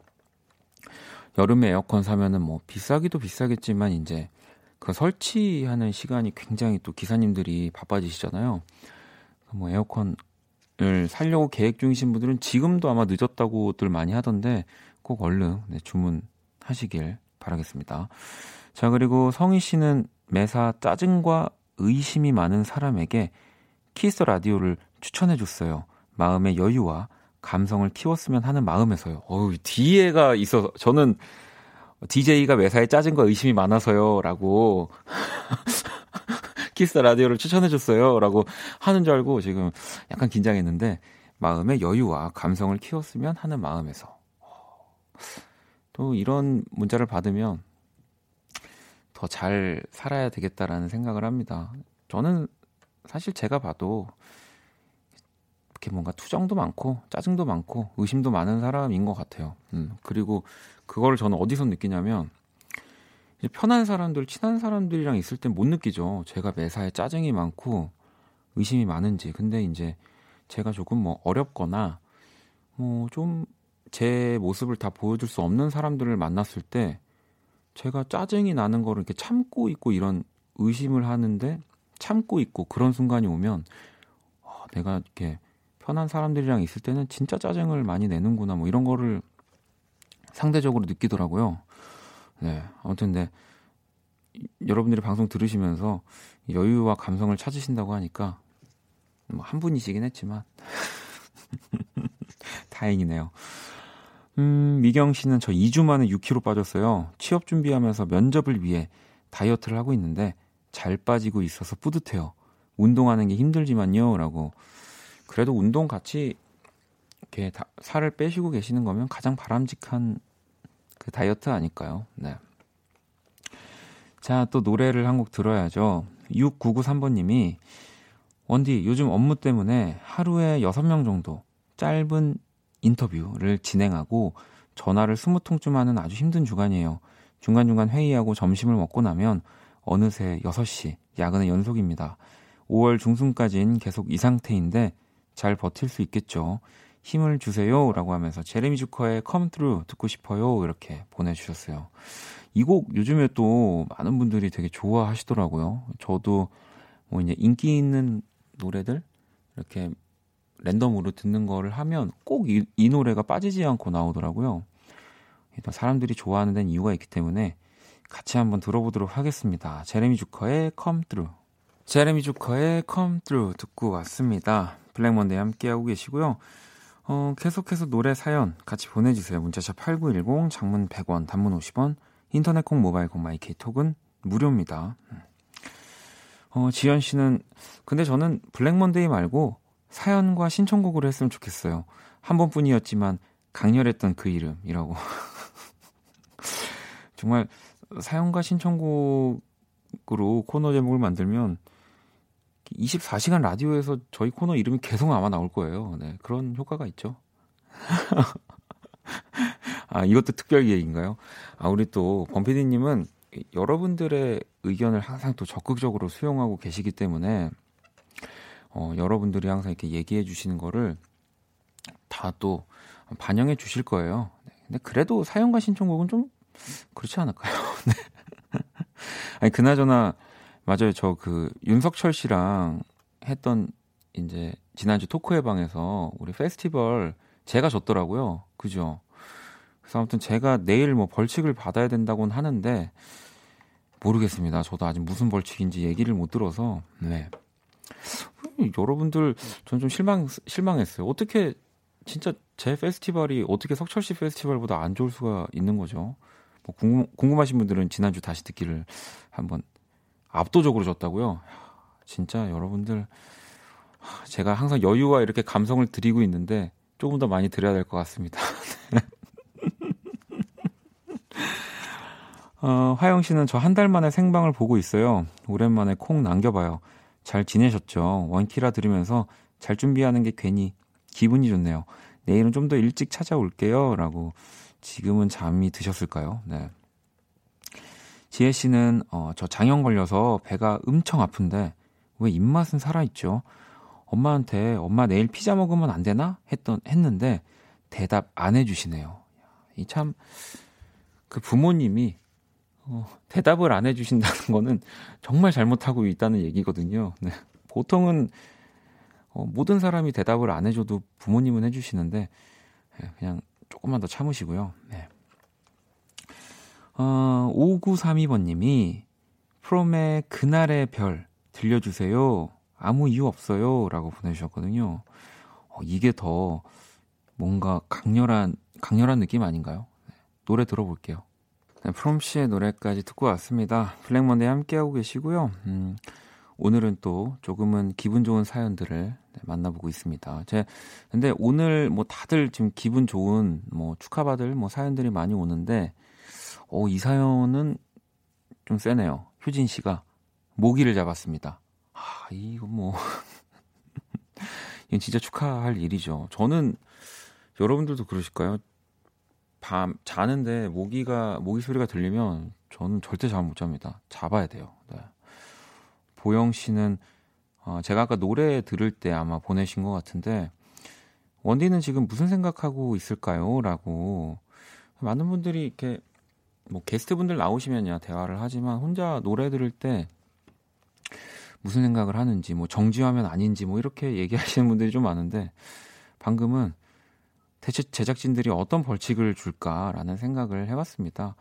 여름에 에어컨 사면은 뭐 비싸기도 비싸겠지만 이제 그 설치하는 시간이 굉장히 또 기사님들이 바빠지시잖아요. 뭐 에어컨을 살려고 계획 중이신 분들은 지금도 아마 늦었다고들 많이 하던데 꼭 얼른 네, 주문하시길 바라겠습니다. 자, 그리고 성희 씨는 매사 짜증과 의심이 많은 사람에게 키스 라디오를 추천해 줬어요. 마음의 여유와 감성을 키웠으면 하는 마음에서요. 어우, 뒤에가 있어서 저는 DJ가 매사에 짜증과 의심이 많아서요. 라고 키스 라디오를 추천해 줬어요. 라고 하는 줄 알고 지금 약간 긴장했는데 마음의 여유와 감성을 키웠으면 하는 마음에서 또 이런 문자를 받으면 더 잘 살아야 되겠다라는 생각을 합니다. 저는 사실 제가 봐도 이렇게 뭔가 투정도 많고 짜증도 많고 의심도 많은 사람인 것 같아요. 음, 그리고 그거를 저는 어디서 느끼냐면 편한 사람들, 친한 사람들이랑 있을 땐 못 느끼죠. 제가 매사에 짜증이 많고 의심이 많은지. 근데 이제 제가 조금 뭐 어렵거나 뭐 좀 제 모습을 다 보여줄 수 없는 사람들을 만났을 때 제가 짜증이 나는 거를 이렇게 참고 있고 이런 의심을 하는데 참고 있고 그런 순간이 오면 어, 내가 이렇게 편한 사람들이랑 있을 때는 진짜 짜증을 많이 내는구나 뭐 이런 거를 상대적으로 느끼더라고요. 네. 아무튼 네. 여러분들이 방송 들으시면서 여유와 감성을 찾으신다고 하니까 뭐 한 분이시긴 했지만 다행이네요. 음, 미경 씨는 저 2주 만에 6kg 빠졌어요. 취업 준비하면서 면접을 위해 다이어트를 하고 있는데 잘 빠지고 있어서 뿌듯해요. 운동하는 게 힘들지만요. 라고. 그래도 운동 같이 이렇게 다, 살을 빼시고 계시는 거면 가장 바람직한 그 다이어트 아닐까요? 네. 자, 또 노래를 한 곡 들어야죠. 6993번님이 원디 요즘 업무 때문에 하루에 6명 정도 짧은 인터뷰를 진행하고 전화를 20통쯤 하는 아주 힘든 주간이에요. 중간중간 회의하고 점심을 먹고 나면 어느새 6시 야근의 연속입니다. 5월 중순까진 계속 이 상태인데 잘 버틸 수 있겠죠. 힘을 주세요. 라고 하면서 제레미 주커의 Come Through 듣고 싶어요. 이렇게 보내주셨어요. 이 곡 요즘에 또 많은 분들이 되게 좋아하시더라고요. 저도 뭐 이제 인기 있는 노래들 이렇게 랜덤으로 듣는 거를 하면 꼭이 노래가 빠지지 않고 나오더라고요. 일단 사람들이 좋아하는 데는 이유가 있기 때문에 같이 한번 들어보도록 하겠습니다. 제레미 주커의 Come Through. 제레미 주커의 Come Through 듣고 왔습니다. 블랙먼데이 함께하고 계시고요. 어, 계속해서 노래 사연 같이 보내주세요. 문자샵 8910, 장문 100원, 단문 50원, 인터넷 콩, 모바일 콩, 마이케이 톡은 무료입니다. 어, 지현 씨는, 근데 저는 블랙먼데이 말고 사연과 신청곡으로 했으면 좋겠어요. 한 번뿐이었지만 강렬했던 그 이름이라고. 정말 사연과 신청곡으로 코너 제목을 만들면 24시간 라디오에서 저희 코너 이름이 계속 아마 나올 거예요. 네, 그런 효과가 있죠. 아, 이것도 특별 기획인가요? 아, 우리 또 범피디님은 여러분들의 의견을 항상 또 적극적으로 수용하고 계시기 때문에 어, 여러분들이 항상 이렇게 얘기해 주시는 거를 다 또 반영해 주실 거예요. 네, 근데 그래도 사연과 신청곡은 좀 그렇지 않을까요? 네. 아니 그나저나 맞아요. 저 그 윤석철 씨랑 했던 이제 지난주 토크회 방에서 우리 페스티벌 제가 졌더라고요. 그죠? 그래서 아무튼 제가 내일 뭐 벌칙을 받아야 된다고는 하는데 모르겠습니다. 저도 아직 무슨 벌칙인지 얘기를 못 들어서 네. 여러분들 전 좀 실망 실망했어요. 어떻게 진짜 제 페스티벌이 어떻게 석철 씨 페스티벌보다 안 좋을 수가 있는 거죠? 뭐 궁금, 궁금하신 분들은 지난주 다시 듣기를 한번 압도적으로 줬다고요. 진짜 여러분들 제가 항상 여유와 이렇게 감성을 드리고 있는데 조금 더 많이 드려야 될 것 같습니다. 어, 화영 씨는 저 한 달 만에 생방을 보고 있어요. 오랜만에 콩 남겨봐요. 잘 지내셨죠? 원키라 들으면서 잘 준비하는 게 괜히 기분이 좋네요. 내일은 좀 더 일찍 찾아올게요. 라고 지금은 잠이 드셨을까요? 네. 지혜 씨는 어, 저 장염 걸려서 배가 엄청 아픈데 왜 입맛은 살아있죠? 엄마한테 엄마 내일 피자 먹으면 안 되나? 했던 했는데 대답 안 해주시네요. 이 참 그 부모님이 어, 대답을 안 해주신다는 거는 정말 잘못하고 있다는 얘기거든요. 네. 보통은 어, 모든 사람이 대답을 안 해줘도 부모님은 해주시는데 네, 그냥 조금만 더 참으시고요. 네. 어, 5932번님이 프롬의 그날의 별 들려주세요. 아무 이유 없어요. 라고 보내주셨거든요. 어, 이게 더 뭔가 강렬한, 강렬한 느낌 아닌가요? 네, 노래 들어볼게요. 네, 프롬 씨의 노래까지 듣고 왔습니다. 블랙먼데이 함께하고 계시고요. 음, 오늘은 또 조금은 기분 좋은 사연들을 네, 만나보고 있습니다. 제 근데 오늘 뭐 다들 지금 기분 좋은 뭐 축하받을 뭐 사연들이 많이 오는데 어, 이 사연은 좀 세네요. 효진 씨가 모기를 잡았습니다. 아, 이거 뭐 이건 진짜 축하할 일이죠. 저는 여러분들도 그러실까요? 밤 자는데 모기가 모기 소리가 들리면 저는 절대 잠 못 잡니다. 잡아야 돼요. 네. 보영 씨는 어, 제가 아까 노래 들을 때 아마 보내신 것 같은데 원디는 지금 무슨 생각하고 있을까요? 라고 많은 분들이 이렇게 뭐 게스트분들 나오시면야 대화를 하지만 혼자 노래 들을 때 무슨 생각을 하는지 뭐 정지하면 아닌지 뭐 이렇게 얘기하시는 분들이 좀 많은데 방금은 대체 제작진들이 어떤 벌칙을 줄까라는 생각을 해봤습니다.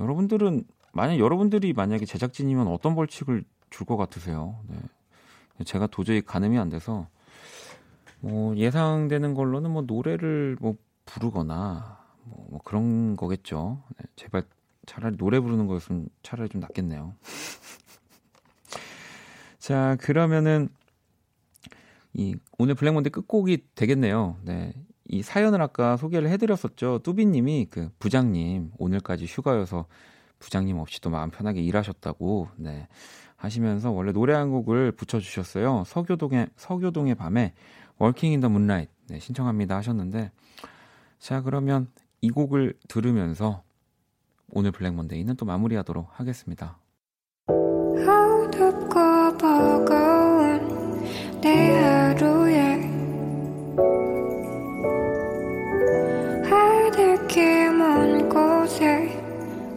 여러분들은 만약 여러분들이 만약에 제작진이면 어떤 벌칙을 줄 것 같으세요? 네. 제가 도저히 가늠이 안 돼서 뭐 예상되는 걸로는 뭐 노래를 뭐 부르거나 뭐, 뭐 그런 거겠죠. 네, 제발 차라리 노래 부르는 거였으면 차라리 좀 낫겠네요. 자, 그러면은 이 오늘 블랙몬데 끝곡이 되겠네요. 네. 이 사연을 아까 소개를 해드렸었죠. 뚜비님이 그 부장님 오늘까지 휴가여서 부장님 없이도 마음 편하게 일하셨다고 네 하시면서 원래 노래 한 곡을 붙여주셨어요. 서교동의 서교동의 밤에 Walking in the Moonlight 네, 신청합니다 하셨는데 자 그러면 이 곡을 들으면서 오늘 블랙 먼데이는 또 마무리하도록 하겠습니다.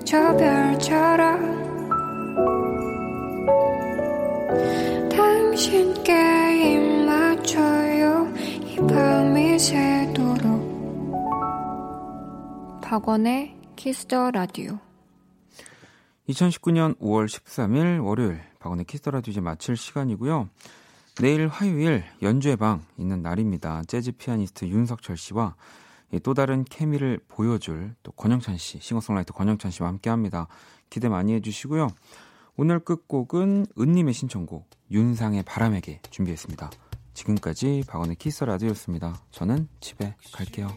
저 별처럼 당신께 입 맞춰요 이 밤이 새도록 박원의 키스더 라디오 2019년 5월 13일 월요일 박원의 키스더 라디오 이제 마칠 시간이고요. 내일 화요일 연주회 방 있는 날입니다. 재즈 피아니스트 윤석철 씨와 예, 또 다른 케미를 보여줄 또 권영찬 씨, 싱어송라이터 권영찬 씨와 함께 합니다. 기대 많이 해주시고요. 오늘 끝곡은 은님의 신청곡, 윤상의 바람에게 준비했습니다. 지금까지 박원의 키스 라디오였습니다. 저는 집에 갈게요.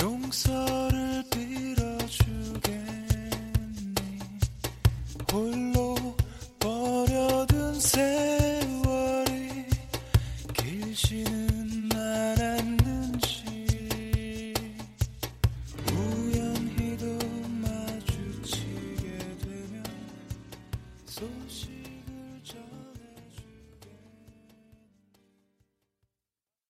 용서를 빌어주겠니 홀